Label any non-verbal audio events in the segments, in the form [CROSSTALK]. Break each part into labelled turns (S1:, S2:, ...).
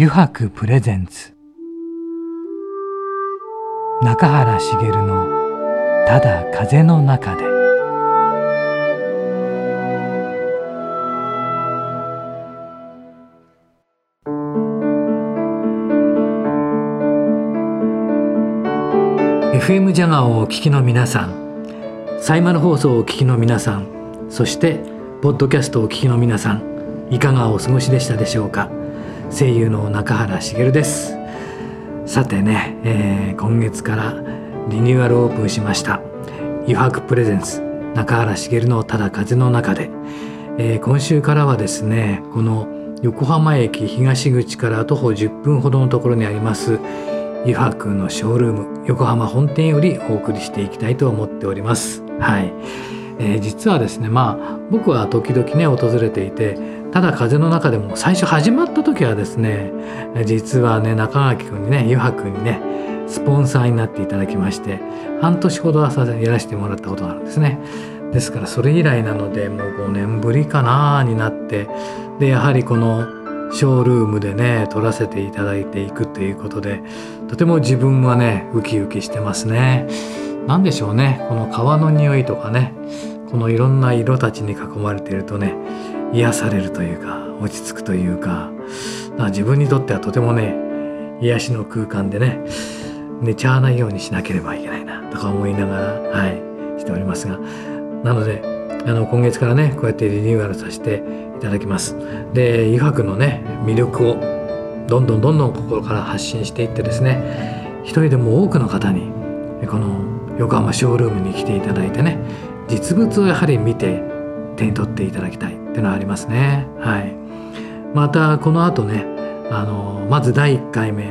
S1: 油白プレゼンツ。中原茂の「ただ風の中で」FM ジャガーをお聞きの皆さんサイマル放送をお聞きの皆さんそしてポッドキャストをお聞きの皆さんいかがお過ごしでしたでしょうか？声優の中原茂です。さてね、えー、今月からリニューアルオープンしました余白プレゼンス中原茂のただ風の中で、えー、今週からはですねこの横浜駅東口から徒歩10分ほどのところにあります余白のショールーム横浜本店よりお送りしていきたいと思っております。はい、えー、実はですねまあ僕は時々ね訪れていてただ風の中でも最初始まった時はですね実はね中垣君にね湯くにねスポンサーになっていただきまして半年ほどはやらせてもらったことがあるんですね。ですからそれ以来なのでもう5年ぶりかなになってでやはりこのショールームでね撮らせていただいていくということでとても自分はねウキウキしてますね。何でしょうね。この川の匂いとかねこのいろんな色たちに囲まれているとね癒されるというか落ち着くというか自分にとってはとてもね癒しの空間でね寝ちゃわないようにしなければいけないなとか思いながらはいしておりますがなのであの今月からねこうやってリニューアルさせていただきます。で油白のね魅力をどんどんどんどん心から発信していってですね一人でも多くの方にこの横浜ショールームに来ていただいてね実物をやはり見て手に取っていただきたい。っていうのはありますね。はい、またこの後ねあのまず第1回目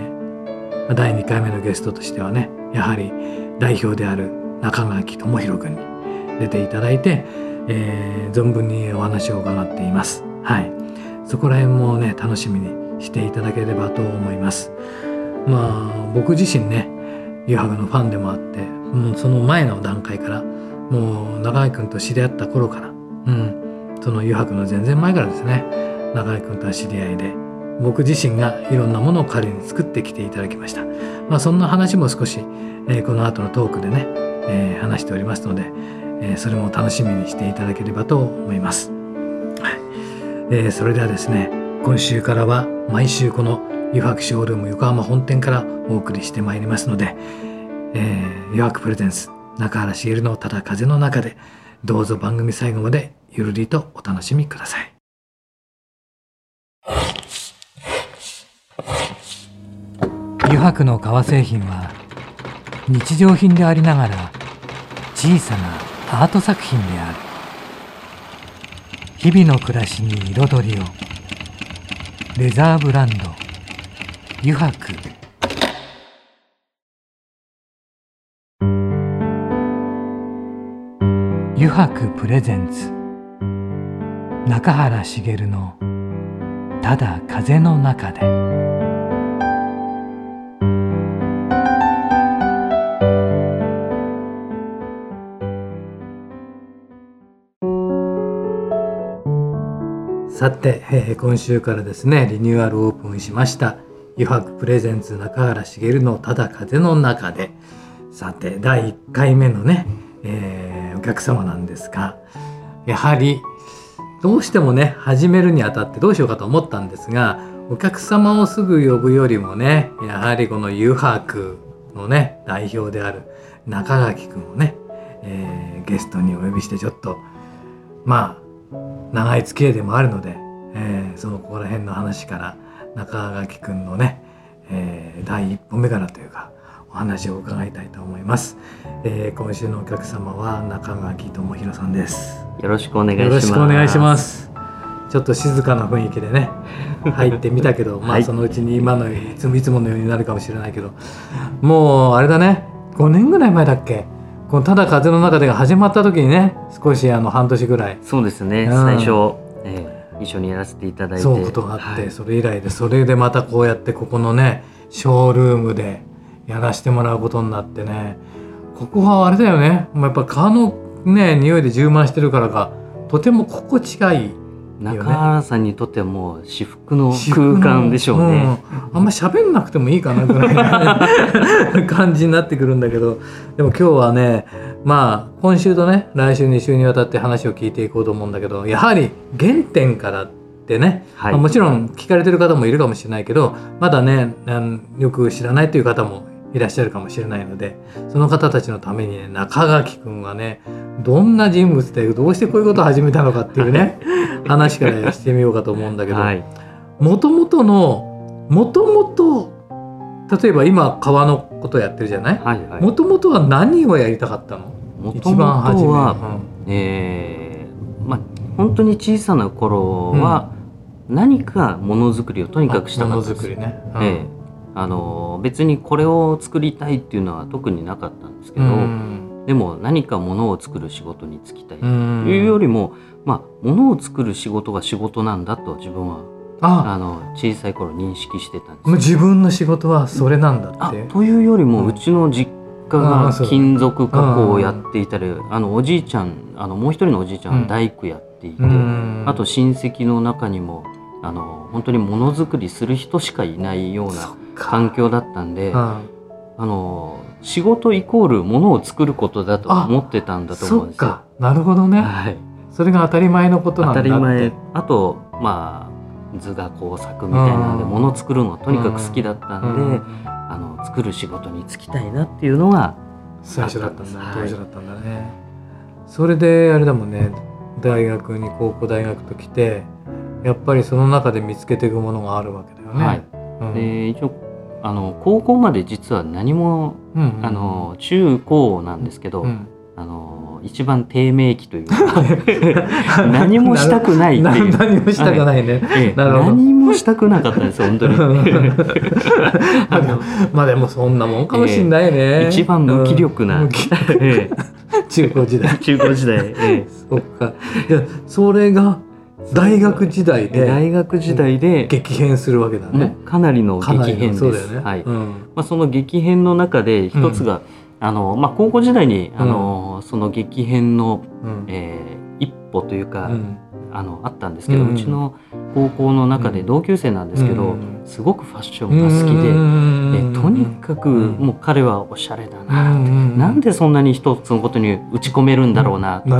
S1: 第2回目のゲストとしてはねやはり代表である中垣智弘君に出ていただいて、えー、存分にお話を伺っています。はい、そこら辺もね楽しみにしていただければと思います。まあ僕自身ねユハグのファンでもあって、うん、その前の段階からもう中垣君と知り合った頃から、うん、その余白の全然前からですね中井君とは知り合いで僕自身がいろんなものを彼に作ってきていただきました、まあ、そんな話も少し、えー、この後のトークでね、えー、話しておりますので、えー、それも楽しみにしていただければと思います、えー、それではですね今週からは毎週この余白ショールーム横浜本店からお送りしてまいりますので、えー、余白プレゼンス中原茂のただ風の中でどうぞ番組最後までゆるりとお楽しみください。油白の革製品は日常品でありながら小さなアート作品である。日々の暮らしに彩りを。レザーブランド油白。白プレゼンツ。中原茂の「ただ風の中で」さて、えー、今週からですねリニューアルオープンしました。余白プレゼンツ中原茂の「ただ風の中で」さて第1回目のね、えー、客様なんですがやはりどうしてもね始めるにあたってどうしようかと思ったんですがお客様をすぐ呼ぶよりもねやはりこの湯白のね代表である中垣君をね、えー、ゲストにお呼びしてちょっとまあ長い付き合いでもあるので、えー、そのここら辺の話から中垣君のね、えー、第一歩目からというかお話を伺いたいと思います、えー、今週のお客様は中垣智弘さんです。
S2: よろしくお願いします。よ
S1: ろしくお願いします。ちょっと静かな雰囲気でね [LAUGHS] 入ってみたけど、[LAUGHS] まあそのうちに今のいつもいつものようになるかもしれないけどもうあれだね5年ぐらい前だっけ？この「ただ風の中で」が始まった時にね少しあの半年ぐらい。
S2: そうですね、うん、最初、えー、一緒にやらせていただいて。
S1: そうことがあって、はい、それ以来でそれでまたこうやってここのねショールームでやらせてもらうことになってね。ここはあれだよね。もうやっぱ川のね匂いで充満してるからかとても心地がいい
S2: 中原さんにとってはもう至福の空間でしょうね。
S1: うん、あんま喋んなくてもいいかなぐらいな [LAUGHS] 感じになってくるんだけど。でも今日はねまあ今週とね来週2週にわたって話を聞いていこうと思うんだけどやはり原点からってね、はい、まあ、もちろん聞かれてる方もいるかもしれないけどまだねよく知らないという方もいらっしゃるかもしれないのでその方たちのためにね中垣君はねどんな人物でどうしてこういうことを始めたのかっていうね [LAUGHS] 話からしてみようかと思うんだけどもともとのもともと例えば今川のことやってるじゃない？もともとは何をやりたかったの？
S2: 一番初めは、うん、えー、まあ本当に小さな頃は、何かものづくりをとにかくしたかったです。ものづくりね、うん、えーあの別にこれを作りたいっていうのは特になかったんですけど、でも何かものを作る仕事に就きたいというよりも、まあ、ものを作る仕事が仕事なんだと自分はあ。の小さい頃認識してたんです
S1: 自分の仕事はそれなんだって。
S2: というよりも、うちの実家が金属加工をやっていたりあのおじいちゃんあのもう一人のおじいちゃんは大工やっていて、あと親戚の中にもあの本当にものづくりする人しかいないような環境だったんで、あの仕事イコールものを作ることだと思ってたんだと思うんですよ。
S1: なるほどね、はい、それが当たり前のことなんだ当たり前。
S2: あとまあ図画工作みたいなのでもの作るのがとにかく好きだったんで、うん、あの作る仕事に就きたいなっていうのが
S1: 最初だったんだ、当初だったんだね。それであれだもんね。大学に高校大学と来てやっぱりその中で見つけていくものがあるわけだよね。はい。
S2: うん、で一応あの高校まで実は何も、うんうん、あの中高なんですけど、うん、あの一番低迷期というか [LAUGHS] 何もしたくないっていう。
S1: 何もしたくないね、
S2: ええ、何もしたくなかったんです本当に。[LAUGHS]
S1: まあでもそんなもんかもしんないね、え
S2: 一番無気力な、うん、[LAUGHS]
S1: 中高時代。
S2: 中高時代、え
S1: え、そっか。いやそれが大学時代で
S2: 大学時代で
S1: 激変するわけだね。
S2: かなりの激変です。
S1: ね、
S2: はい。まあ、その激変の中で一つが、あのまあ、高校時代にあの、その激変の、えー、一歩というか、あのあったんですけど、うちの高校の中で同級生なんですけど、すごくファッションが好きで、えとにかくもう彼はおしゃれだなって、なんでそんなに一つのことに打ち込めるんだろうなと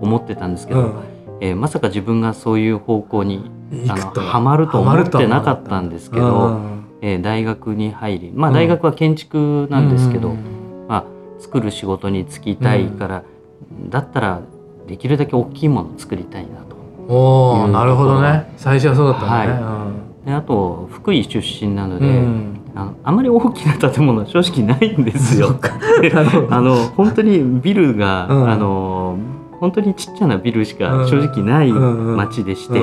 S2: 思ってたんですけど。えー、まさか自分がそういう方向にあのは。まると思ってなかったんですけど、えー、大学に入り、まあ、大学は建築なんですけど、うん、まあ、作る仕事に就きたいから、うん、だったらできるだけ大きいものを作りたいなと。
S1: おなるほどね。最初はそうだったね、は
S2: い、であと福井出身なので、うん、あのあまり大きな建物は正直ないんですよ。[LAUGHS] あの本当にビルが、あの本当にちっちゃなビルしか正直ない街でして、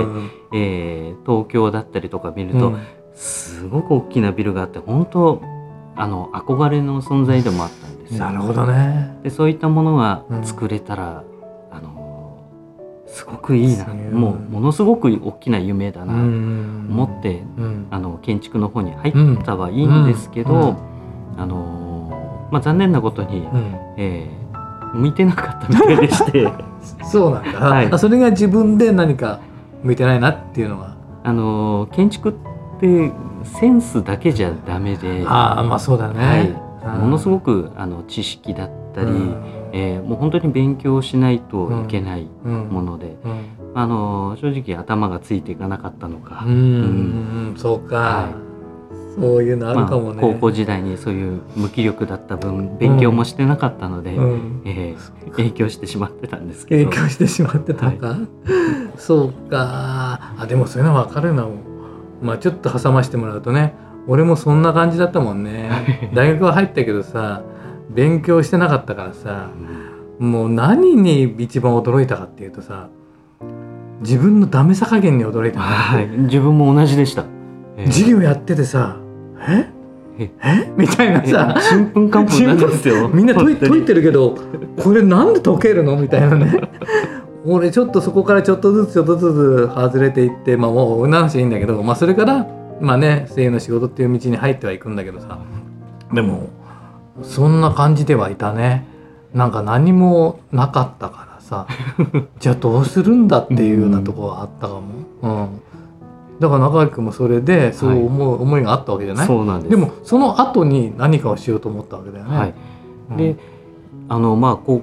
S2: え東京だったりとか見ると、すごく大きなビルがあって本当あの憧れの存在でもあったんです
S1: なるほどね。
S2: でそういったものが作れたら、うん、あのすごくいいな。もうものすごく大きな夢だなと思って、うん、あの建築の方に入ったはいいんですけど、あのまあ、残念なことに、うん、えー向いてなかったみたいでして。[LAUGHS]
S1: そうなんだ、はい、それが自分で何か向いてないなっていうのは。
S2: あの建築ってセンスだけじゃダメで。
S1: ああまあそうだね、
S2: はい、ものすごくあの知識だったり、うん、えー、もう本当に勉強しないといけないもので、うん。うん、あの正直頭がついていかなかったのか。
S1: うん、そうか、はいそういうのあるかもね、
S2: まあ、高校時代にそういう無気力だった分勉強もしてなかったので、うん、えー、影響してしまってたんですけ
S1: ど。影響してしまってたか、はい、そうか。あでもそういうの分かるな。まあちょっと挟ましてもらうとね俺もそんな感じだったもんね。[LAUGHS] 大学は入ったけどさ勉強してなかったからさ、うん、もう何に一番驚いたかっていうとさ自分のダメさ加減に驚いた、
S2: はい、自分も同じでした、
S1: えー、授業やっててさえ？え？みたいなさ。
S2: ちんぷんかんぷんなんですよ。[LAUGHS]
S1: みんな解解いてるけどこれなんで解けるの？みたいなね。[LAUGHS] 俺ちょっとそこからちょっとずつちょっとずつ外れていってまあもうなしいいんだけど、まあ、それからまあね声優の仕事っていう道に入ってはいくんだけどさ。でもそんな感じではいたね。なんか何もなかったからさ。[LAUGHS] じゃあどうするんだっていうようなところはあったかも、うんだから中垣君もそれでそう思う、思いがあったわけじゃない？
S2: そうなんです。
S1: でもその後に何かをしようと思ったわけだよね。
S2: はい。であのまあこう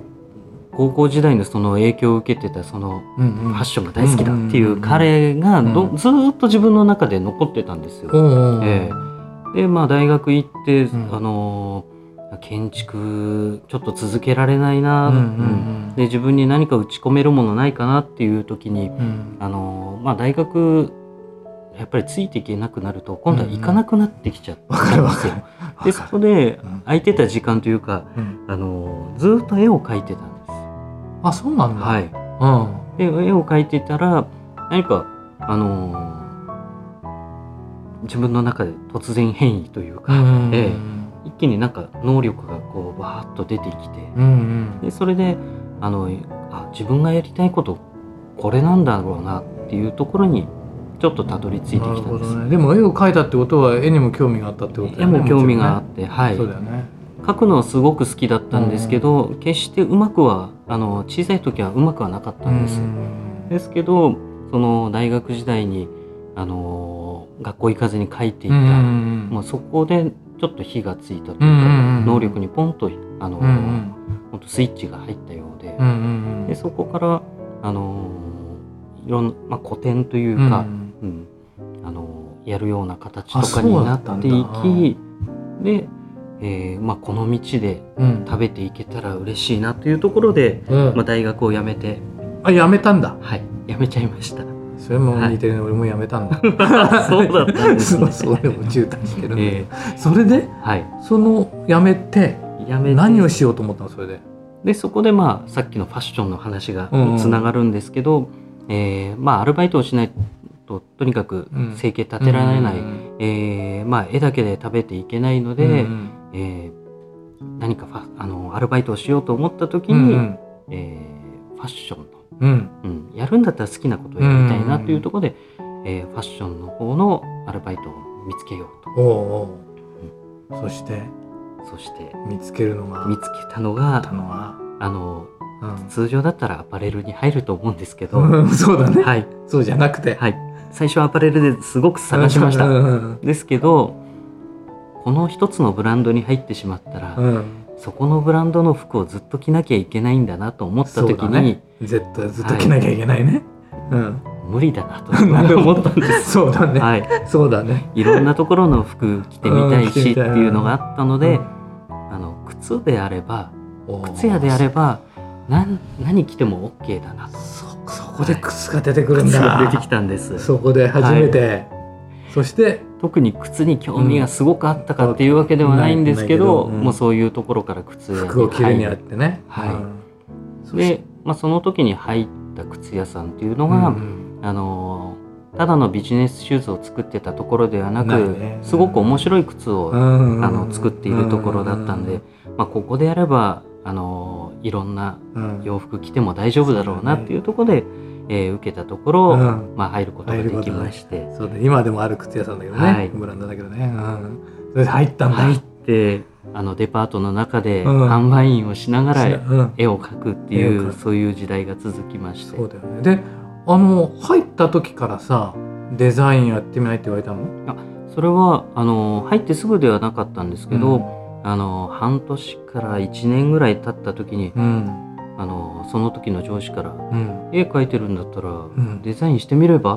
S2: 高校時代のその影響を受けてたそのファッションが大好きだっていう彼がどずっと自分の中で残ってたんですよ。えー、でまあ大学行って、あの建築ちょっと続けられないな、うんで自分に何か打ち込めるものないかなっていう時に、あのまあ、大学やっぱりついていけなくなると今度は行かなくなってきちゃったんですよ。でそこで空いてた時間というか、あのずっと絵を描いてたんです。
S1: あそうなんだ。
S2: はい。うん、で絵を描いてたら何かあの自分の中で突然変異というか、ええ、一気になんか能力がこうわーっと出てきて、うんうん、でそれであのあ自分がやりたいことこれなんだろうなっていうところにちょっとたどり着いてきたんです、
S1: ね、でも絵を描いたってことは絵にも興味があったってことだ
S2: よね。絵も興味があって、ね、はい。そうだよね。描くのはすごく好きだったんですけど、うん、決してうまくはあの小さい時はうまくはなかったんです、うん、ですけどその大学時代にあの学校行かずに書いていた、うん、もうそこでちょっと火がついたというか、能力にポンとあの、うんうん、スイッチが入ったようで。でそこからあのいろんな、まあ、古典というか、うんうん、あのやるような形とかになっていきで、えーまあ、この道で食べていけたら嬉しいなというところで、うん、まあ、大学を辞めて。
S1: あ辞めたんだ。
S2: はい。辞めちゃいました。
S1: それも似てるね、はい、俺も辞めたんだ。[LAUGHS]
S2: そうだったんですね。
S1: それも渋滞してるんで、えー、それで、はい、その辞めて辞めて。何をしようと思ったのそれで？
S2: でそこでまあさっきのファッションの話がつながるんですけど、うんうん、えー、まあアルバイトをしないととにかく生計立てられない、うん、えー、まあ、絵だけで食べていけないので、うんうん、えー、何かあのアルバイトをしようと思った時に、うんうん、えー、ファッションの、うん。うん、やるんだったら好きなことをやりたいなというところで、えー、ファッションの方のアルバイトを見つけようと。おうお
S1: う。うん、そして？
S2: そして
S1: 見つけるのが？
S2: 見つけたのがあの、うん、通常だったらアパレルに入ると思うんですけど、
S1: うん、そうだね、はい、そうじゃなくて、
S2: はい、最初アパレルですごく探しました。ですけどこの一つのブランドに入ってしまったら、うん、そこのブランドの服をずっと着なきゃいけないんだなと思った時に、ね、
S1: ずっとずっと着なきゃいけないね、
S2: はい、うん、無理だなと思ったんです [LAUGHS]
S1: そうだね、はい、そうだね。
S2: いろんなところの服着てみたいしっていうのがあったので、あの靴であれば靴屋であれば何何着ても OK だな。と
S1: そこで靴が出てくるんだ、
S2: 出てきたんです。
S1: そこで初めて、はい、そして
S2: 特に靴に興味がすごくあったかっていうわけではないんですけど、うん、もうそういうところから靴
S1: 服を着るにあってね、
S2: はい、で、まあ、その時に入った靴屋さんっていうのが、うん、あのただのビジネスシューズを作ってたところではなく、ね、すごく面白い靴を、あの作っているところだったんで、まあ、ここでやればあのいろんな洋服着ても大丈夫だろうなっていうところで、えー、受けたところ、うん、まあ、入ることができまして。
S1: そうで今でもある靴屋さんだけどね、はい、ブランドだけどね、うん、それで入ったんだ。
S2: 入ってあのデパートの中で販売員をしながら絵を描くっていう、そういう時代が続きまして。
S1: そうだよね。であの入った時からさデザインやってみないって言われたの？あ
S2: それはあの入ってすぐではなかったんですけど、うんあの半年から1年ぐらい経った時に、うん、あのその時の上司から「うん、絵描いてるんだったら、デザインしてみれば?」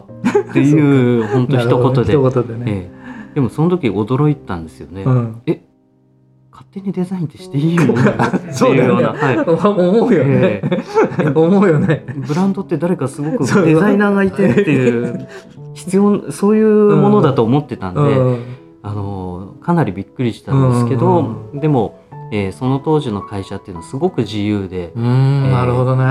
S2: っていう [LAUGHS] 本当一言で。
S1: 一言で、ね。
S2: ええ、でもその時驚いたんですよね。うん、え勝手にデザインってしていいの？[LAUGHS]
S1: そうだよね、はい、[LAUGHS] 思うよね、えー、思うよね。
S2: ブランドって誰かすごくデザイナーがいてっていう必要そういうものだと思ってたんで、あのかなりびっくりしたんですけど、うんうん、でも、えー、その当時の会社っていうのはすごく自由で、え
S1: ー、なるほどね。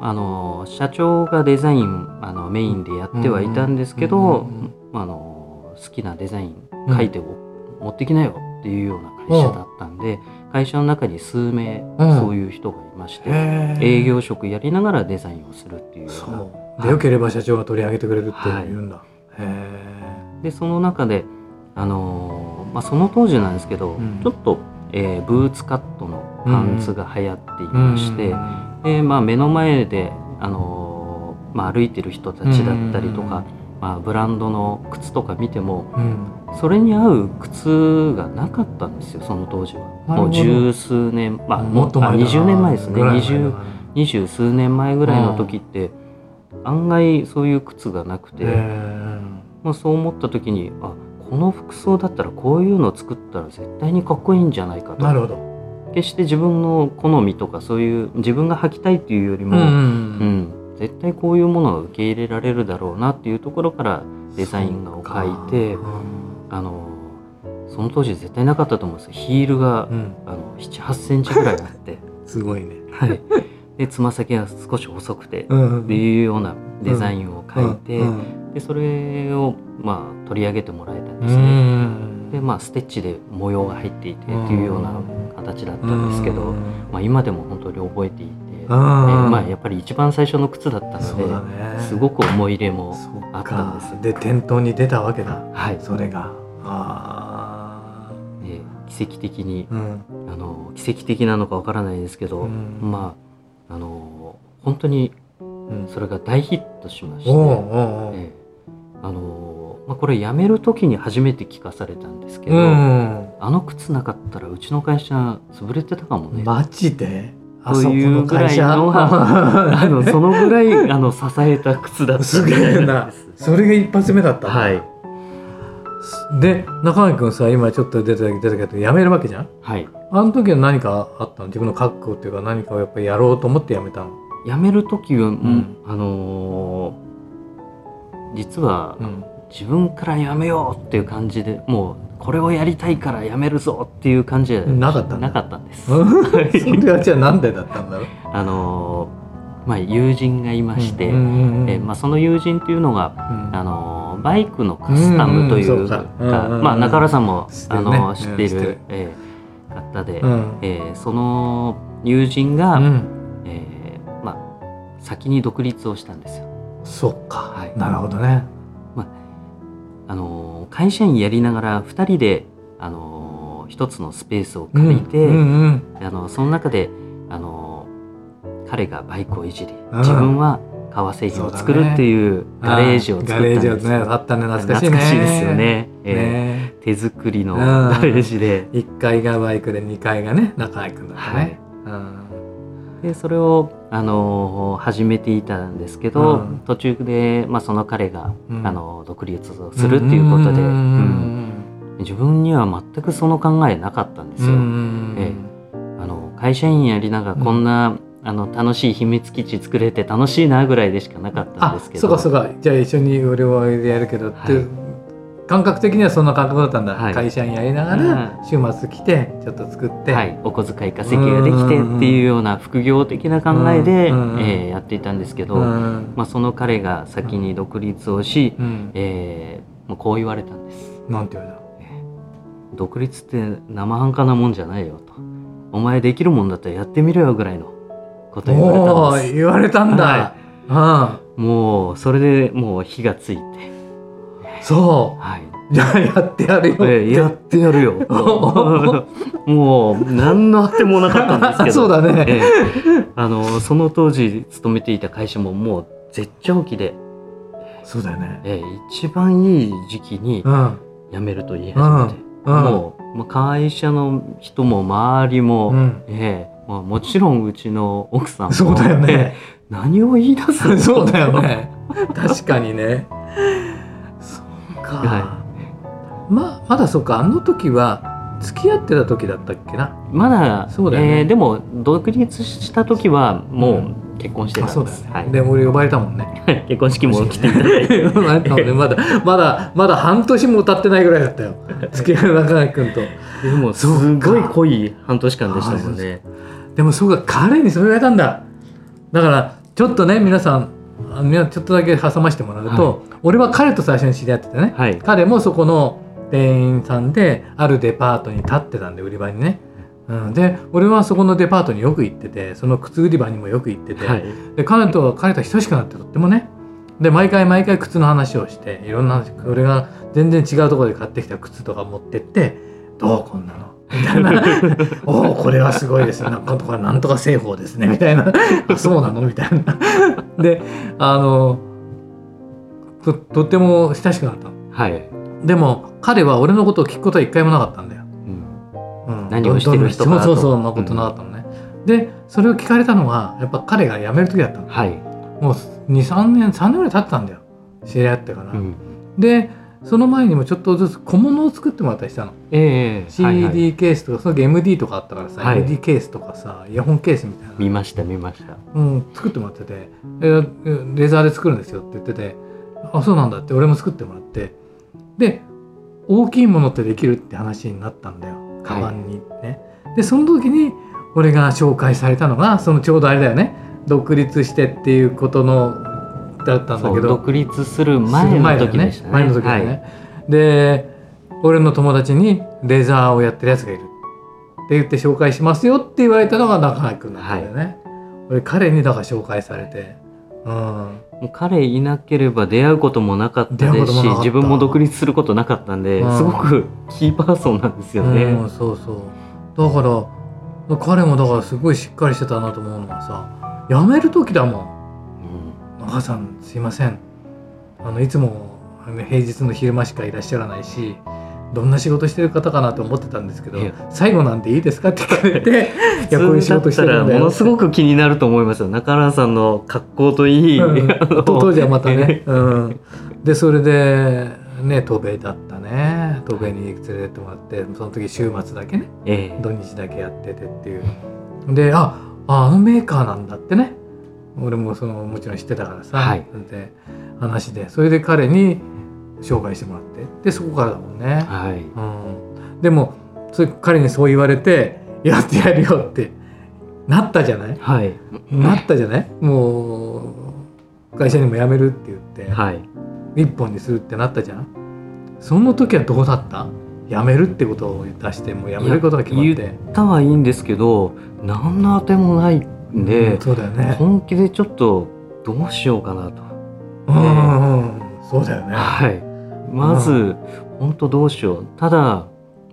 S2: あの社長がデザインあのメインでやってはいたんですけど、あの好きなデザイン書いて、持ってきなよっていうような会社だったんで、会社の中に数名、そういう人がいまして営業職やりながらデザインをするっていう
S1: そう。でよければ社長が取り上げてくれるって言うんだ、はい、
S2: でその中であのまあ、その当時なんですけど、うん、ちょっとえー、ブーツカットのパンツが流行っていまして、でまあ、目の前で、あのー、まあ、歩いてる人たちだったりとか、まあ、ブランドの靴とか見ても、それに合う靴がなかったんですよその当時は。もう十数年まあもっと前20年前ですね。二十数年前ぐらいの時って、案外そういう靴がなくて、まあ、そう思った時にあこの服装だったらこういうのを作ったら絶対にかっこいいんじゃないかと。
S1: なるほど。
S2: 決して自分の好みとかそういう自分が履きたいっていうよりも、うん、うん、絶対こういうものを受け入れられるだろうなっていうところからデザイン画を描いて、あのその当時絶対なかったと思うんですヒールが、うん、あの78センチぐらいあって。[LAUGHS]
S1: すごいね、
S2: はい、でつま先が少し細くて、っていうようなデザインを描いて、でそれをまあ取り上げてもらえたんですね。でまあステッチで模様が入っていてっていうような形だったんですけど、まあ、今でも本当に覚えていて、えまあ、やっぱり一番最初の靴だったので、ね、すごく思い入れもあったんです。
S1: で店頭に出たわけだ、
S2: はい、
S1: それが。あ
S2: ね、奇跡的に、うん、あの奇跡的なのかわからないですけど、うん、まああの本当にそれが大ヒットしまして、えあのまあ、これ辞める時に初めて聞かされたんですけど、うん、あの靴なかったらうちの会社潰れてたかもね。
S1: マジで？
S2: というぐらいの [LAUGHS] あのそのぐらいあの支えた靴だったす。げ
S1: えな。それが一発目だった
S2: はい。
S1: で中垣君さ今ちょっと出た出たけど辞めるわけじゃん？
S2: はい。
S1: あの時は何かあったの？自分の覚悟っていうか何かをやっぱりやろうと思って辞めたの？
S2: 辞める時は、うん、あのー、実は、うん、自分から辞めようっていう感じでもうこれをやりたいから辞めるぞっていう感じじゃ
S1: なかった
S2: なかったんです。[LAUGHS]
S1: それはじゃあ何でだったんだろう？
S2: あのー、まあ、友人がいまして、えまあ、その友人っていうのが、うん、あのバイクのカスタムというか、まあ、中原さんも、あの知っている、えー、方で、うん、えー、その友人が、うん、えー、まあ、先に独立をしたんですよ。
S1: そっか、はい、なるほどね。
S2: まああの会社員やりながら2人で、あのー、一つのスペースを借りて、うんうんうん、あのその中で、あのー、彼がバイクをいじり自分は革製品を作るっていうガレージを作ったんです、ね、ガレージ
S1: ねあったね懐かしい、ね、
S2: 懐かしいですよね、えー、手作りのガレージで、
S1: 1階がバイクで2階がね中居君だったね、はい
S2: でそれを、あの始めていたんですけど、うん、途中で、まあ、その彼が、うん、あの独立をするっていうことで、うん、自分には全くその考えなかったんですよ。えあの会社員やりながらこんな、あの楽しい秘密基地作れて楽しいなぐらいでしかなかったんですけど。そうか
S1: そうか。じゃあ一緒に俺はやるけどって、はい感覚的にはそんな感覚だったんだ、はい、会社員やりながら週末来てちょっと作って、
S2: はい、お小遣い稼ぎができてっていうような副業的な考えで、えー、やっていたんですけど、まあ、その彼が先に独立をし、えー、もうこう言われたんです。
S1: なんて言われた？
S2: 独立って生半可なもんじゃないよと。お前できるもんだったらやってみろよぐらいのこと言われたんです。
S1: 言われたんだ、
S2: はい、もうそれでもう火がついて
S1: そう。はい。じゃあやってやるよ
S2: えやってやるよ。[LAUGHS] もう何のあてもなかったんですけど。[LAUGHS]
S1: そうだね、え
S2: あのその当時勤めていた会社ももう絶頂期で。
S1: そうだよね。
S2: え一番いい時期に辞めると言い始めて、うんうん、もう、まあ、会社の人も周りも、うん、ええまあ、もちろんうちの奥さんも
S1: そうだよね。
S2: 何を言い出す [LAUGHS]
S1: そうだよね。確かにね。か、はい、ままだそうかあの時は付き合ってた時だったっけな。
S2: まだそうだよね、えー、でも独立した時はもう結婚してたんです、うん、そうだ
S1: よね、はい、で俺呼ばれたもんね。[LAUGHS]
S2: 結婚式も来ていただいて。[LAUGHS]
S1: まだまだまだ半年も経ってないぐらいだったよ。付き合う中垣君と。
S2: でもすごい濃い半年間でしたもんね。
S1: でもそうか彼にそう言われたんだ。だからちょっとね皆さんちょっとだけ挟ましてもらうと、はい、俺は彼と最初に知り合っててね、はい、彼もそこの店員さんであるデパートに立ってたんで売り場にね、うん、で俺はそこのデパートによく行っててその靴売り場にもよく行ってて、はい、で彼と彼と親しくなってとってもね。で毎回毎回靴の話をしていろんな話俺が全然違うところで買ってきた靴とか持ってって「どうこんなのみたいな「[LAUGHS] おおこれはすごいですね。なんとかなんとか製法ですね」みたいな「あそうなの?」みたいな。であのととっても親しくなった
S2: はい。
S1: でも彼は俺のことを聞くことは一回もなかったんだよ。
S2: うん、何をしてる人か
S1: そうそうそんなことなかったのね。うん、でそれを聞かれたのはやっぱ彼が辞める時だったの。
S2: はい、
S1: もう23年3年ぐらい経ってたんだよ。知り合ってから。うん、でその前にもちょっとずつ小物を作ってもらったりしたの。
S2: え
S1: ー、CD ケースとか、その時 MD とかあったからさ、はい、MD ケースとかさイヤホンケースみたいな。
S2: 見ました見ました。
S1: うん、作ってもらってて、えー、レーザーで作るんですよって言っててあそうなんだって俺も作ってもらってで大きいものってできるって話になったんだよカバンにね。はい、でその時に俺が紹介されたのがそのちょうどあれだよね独立してっていうことのだったんだけど。
S2: 独立する前の時でしたね。
S1: 前の時だね、はい、で俺の友達にレザーをやってるやつがいる。って言って紹介しますよって言われたのが中居君なんだよね。はい、俺彼にだから紹介されて。うん、
S2: 彼いなければ出会うこともなかったですし自分も独立することなかったんで、うん、すごくキーパーソンなんですよね。
S1: うん、そうそう。だから彼もだからすごいしっかりしてたなと思うのはさ辞める時だもん母さんすいません。あのいつも平日の昼間しかいらっしゃらないしどんな仕事してる方かなと思ってたんですけど最後なんでいいですかって聞かれて [LAUGHS]
S2: いやこういう仕事してるんものすごく気になると思いますよ。中原さんの格好といい、う
S1: ん、[LAUGHS] 当時はまたね、[LAUGHS] うん、でそれでね渡米だったね。渡米に連れてってもらってその時週末だけね、ええ、土日だけやっててっていう。でああのメーカーなんだってね俺もそのもちろん知ってたからさ、はい、で話で。それで彼に紹介してもらって。でそこからだもんね、
S2: はい。
S1: うん、でもそれ彼にそう言われてやってやるよってなったじゃない、
S2: はい、
S1: なったじゃない？もう会社にも辞めるって言って、
S2: はい、
S1: 一本にするってなったじゃん？その時はどうだった？辞めるってことを出してもう辞めることが決まって。
S2: 言ったはいいんですけど何のあてもないんで、
S1: うん、そうだよね、
S2: 本気でちょっとどうしようかなと。
S1: そうだよね。
S2: はい。まず、本当どうしよう。ただ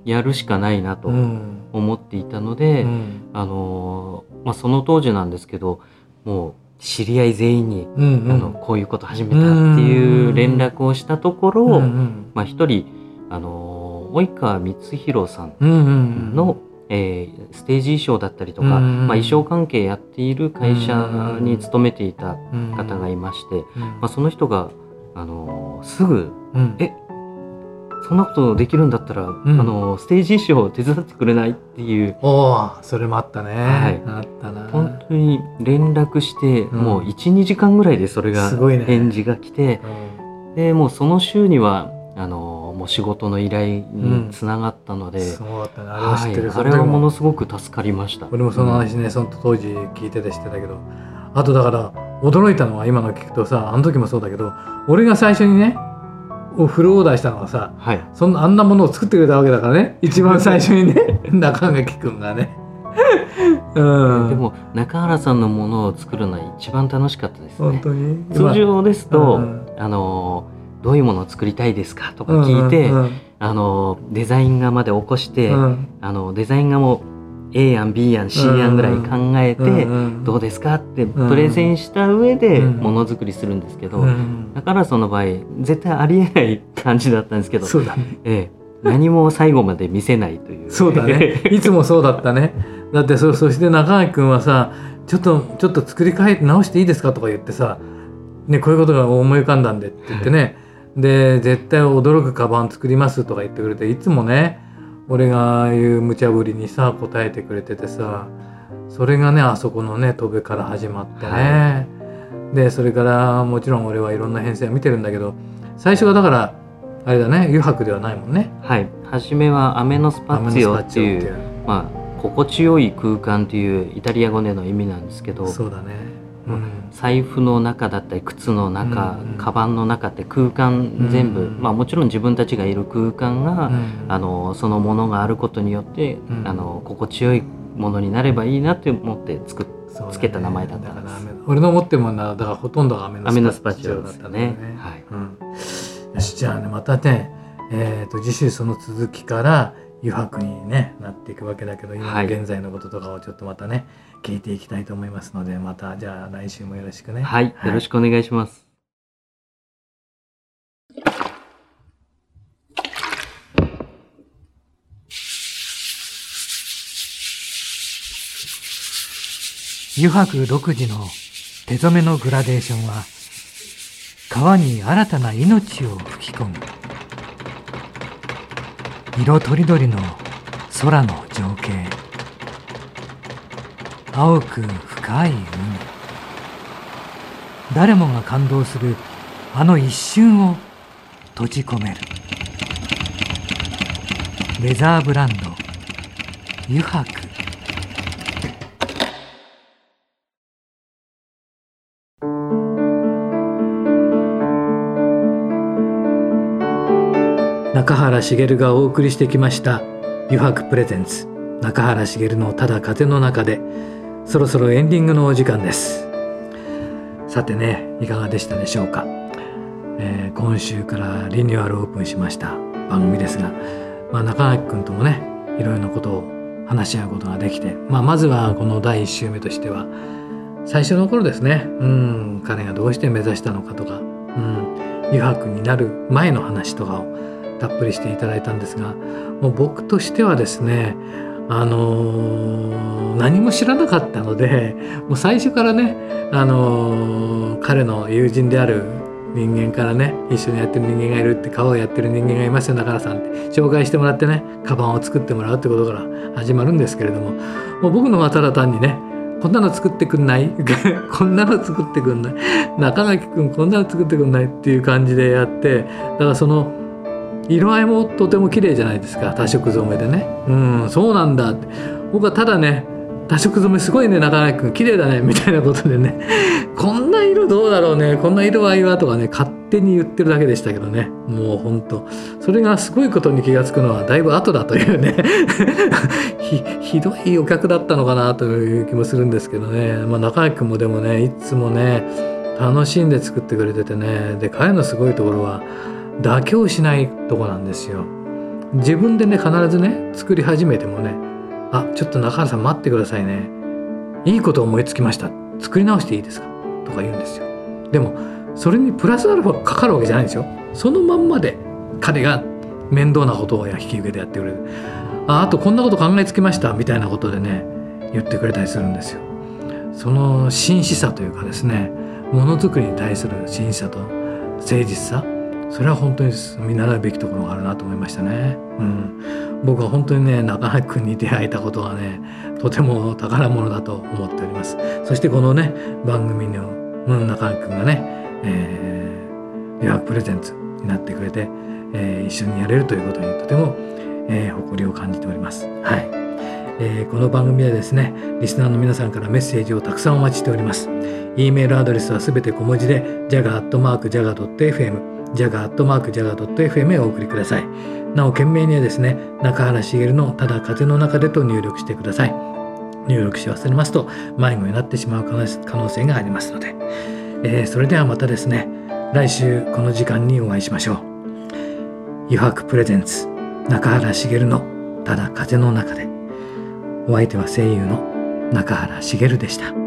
S2: やるしかないなと思っていたので、うん、あのまあその当時なんですけど、もう知り合い全員に、うんうん、あのこういうこと始めたっていう連絡をしたところ、うんうん、まあ一人あの及川光弘さんの、えー、ステージ衣装だったりとか、まあ、衣装関係やっている会社に勤めていた方がいまして、まあ、その人が、あのー、すぐ「うん、えそんなことできるんだったら、うん、あのステージ衣装手伝ってくれない?」っていう。
S1: おそれもあったね、
S2: は
S1: い、あったな。
S2: 本当に連絡して、うん、もう12時間ぐらいでそれが返事が来て、ね、でもうその週にはあのーも仕事の依頼につながったので、うん、
S1: あれは知ってる、
S2: はい、あれはものすごく助かりました。
S1: 俺もその話ね、うん、その当時聞いてて知ってたけど。あとだから驚いたのは今の聞くとさあの時もそうだけど俺が最初にねフルオーダーしたのはさ、はい、そんなあんなものを作ってくれたわけだからね。一番最初にね [LAUGHS] 中垣君が [LAUGHS] ね。
S2: うん、でも中原さんのものを作るのは一番楽しかったですね。
S1: 本当に？
S2: 通常ですと、うん、あのどういうものを作りたいですかとか聞いて、うんうんうん、あのデザイン画まで起こして、うん、あのデザイン画も A 案 B 案 C 案ぐらい考えて、うんうん、どうですかってプレゼンした上でものづくりするんですけど、うん、だからその場合絶対ありえない感じだったんですけど、
S1: ね。
S2: ええ、何も最後まで見せないという。
S1: そうだね。[LAUGHS] いつもそうだったね。だってそそして中垣君はさちょっとちょっと作り変えて直していいですかとか言ってさ、ね、こういうことが思い浮かんだんでって言ってねで絶対驚くカバン作りますとか言ってくれていつもね俺がああいう無茶ぶりにさ答えてくれててさそれがねあそこのね飛べから始まってね、はい、でそれからもちろん俺はいろんな編成を見てるんだけど最初はだからあれだね油白ではないもんね。
S2: はい。初めはアメノスパッツィオっていう。まあ心地よい空間っていうイタリア語での意味なんですけど
S1: そうだね
S2: 財布の中だったり靴の中、うん、カバンの中って空間全部、うん、まあ、もちろん自分たちがいる空間が、うん、あのそのものがあることによって、あの心地よいものになればいいなって思って作っ、ね、つけた名前だったんです。
S1: 俺の持ってるものはだからほとんどがア
S2: メノスパチオだったね、
S1: はい。よしじゃあねまたねえーと、次週その続きから余白に、ね、なっていくわけだけど今現在のこととかをちょっとまたね、聞いていきたいと思いますのでまたじゃあ来週もよろしくね。
S2: はい、はい、よろしくお願いします。
S1: 油白独自の手染めのグラデーションは川に新たな命を吹き込む色とりどりの空の情景。青く深い海。誰もが感動するあの一瞬を閉じ込める。レザーブランド油白中原茂がお送りしてきました「余白プレゼンツ。中原茂のただ風の中で」そろそろエンディングのお時間です。さてねいかがでしたでしょうか、えー、今週からリニューアルオープンしました番組ですが、まあ、中垣君ともねいろいろなことを話し合うことができて、まあ、まずはこの第1週目としては最初の頃ですね。うん彼がどうして目指したのかとか、うん、余白になる前の話とかをたっぷりしていただいたんですがもう僕としてはですねあのー、何も知らなかったのでもう最初からね、あのー、彼の友人である人間からね一緒にやってる人間がいるって川をやってる人間がいますよ中原さんって紹介してもらってねカバンを作ってもらうってことから始まるんですけれどももう僕のはただ単にねこんなの作ってくんない [LAUGHS] こんなの作ってくんない中垣君こんなの作ってくんないっていう感じでやってだからその色合いもとても綺麗じゃないですか多色染めでね。うんそうなんだ。って僕はただね多色染めすごいね中垣君綺麗だねみたいなことでね。[LAUGHS] こんな色どうだろうねこんな色合いはとかね勝手に言ってるだけでしたけどね。もうほんと。それがすごいことに気が付くのはだいぶ後だというね。[LAUGHS] ひどいお客だったのかなという気もするんですけどね、まあ、中垣君もでもねいつもね楽しんで作ってくれててね。で彼のすごいところは妥協しないとこなんですよ。自分でね必ずね作り始めてもねあちょっと中原さん待ってくださいね。いいこと思いつきました。作り直していいですか？とか言うんですよ。でもそれにプラスアルファかかるわけじゃないんですよ。そのまんまで彼が面倒なことを引き受けてやってくれる。ああとこんなこと考えつきました。みたいなことでね言ってくれたりするんですよ。その真摯さというかですねものづくりに対する真摯さと誠実さそれは本当に見習うべきところがあるなと思いましたね。うん、僕は本当にね中原君に出会えたことはねとても宝物だと思っております。そしてこのね番組の、うん、中原君がね、えー、予約プレゼンツになってくれて、えー、一緒にやれるということにとても、えー、誇りを感じております。はい。えー、この番組はですねリスナーの皆さんからメッセージをたくさんお待ちしております。e メールアドレスはすべて小文字で jaga.jaga.fm jag.jaga.fm へお送りください。なお、件名にはですね、中原茂のただ風の中でと入力してください。入力し忘れますと迷子になってしまう可能性がありますので、えー、それではまたですね、来週この時間にお会いしましょう。余白プレゼンツ中原茂のただ風の中で。お相手は声優の中原茂でした。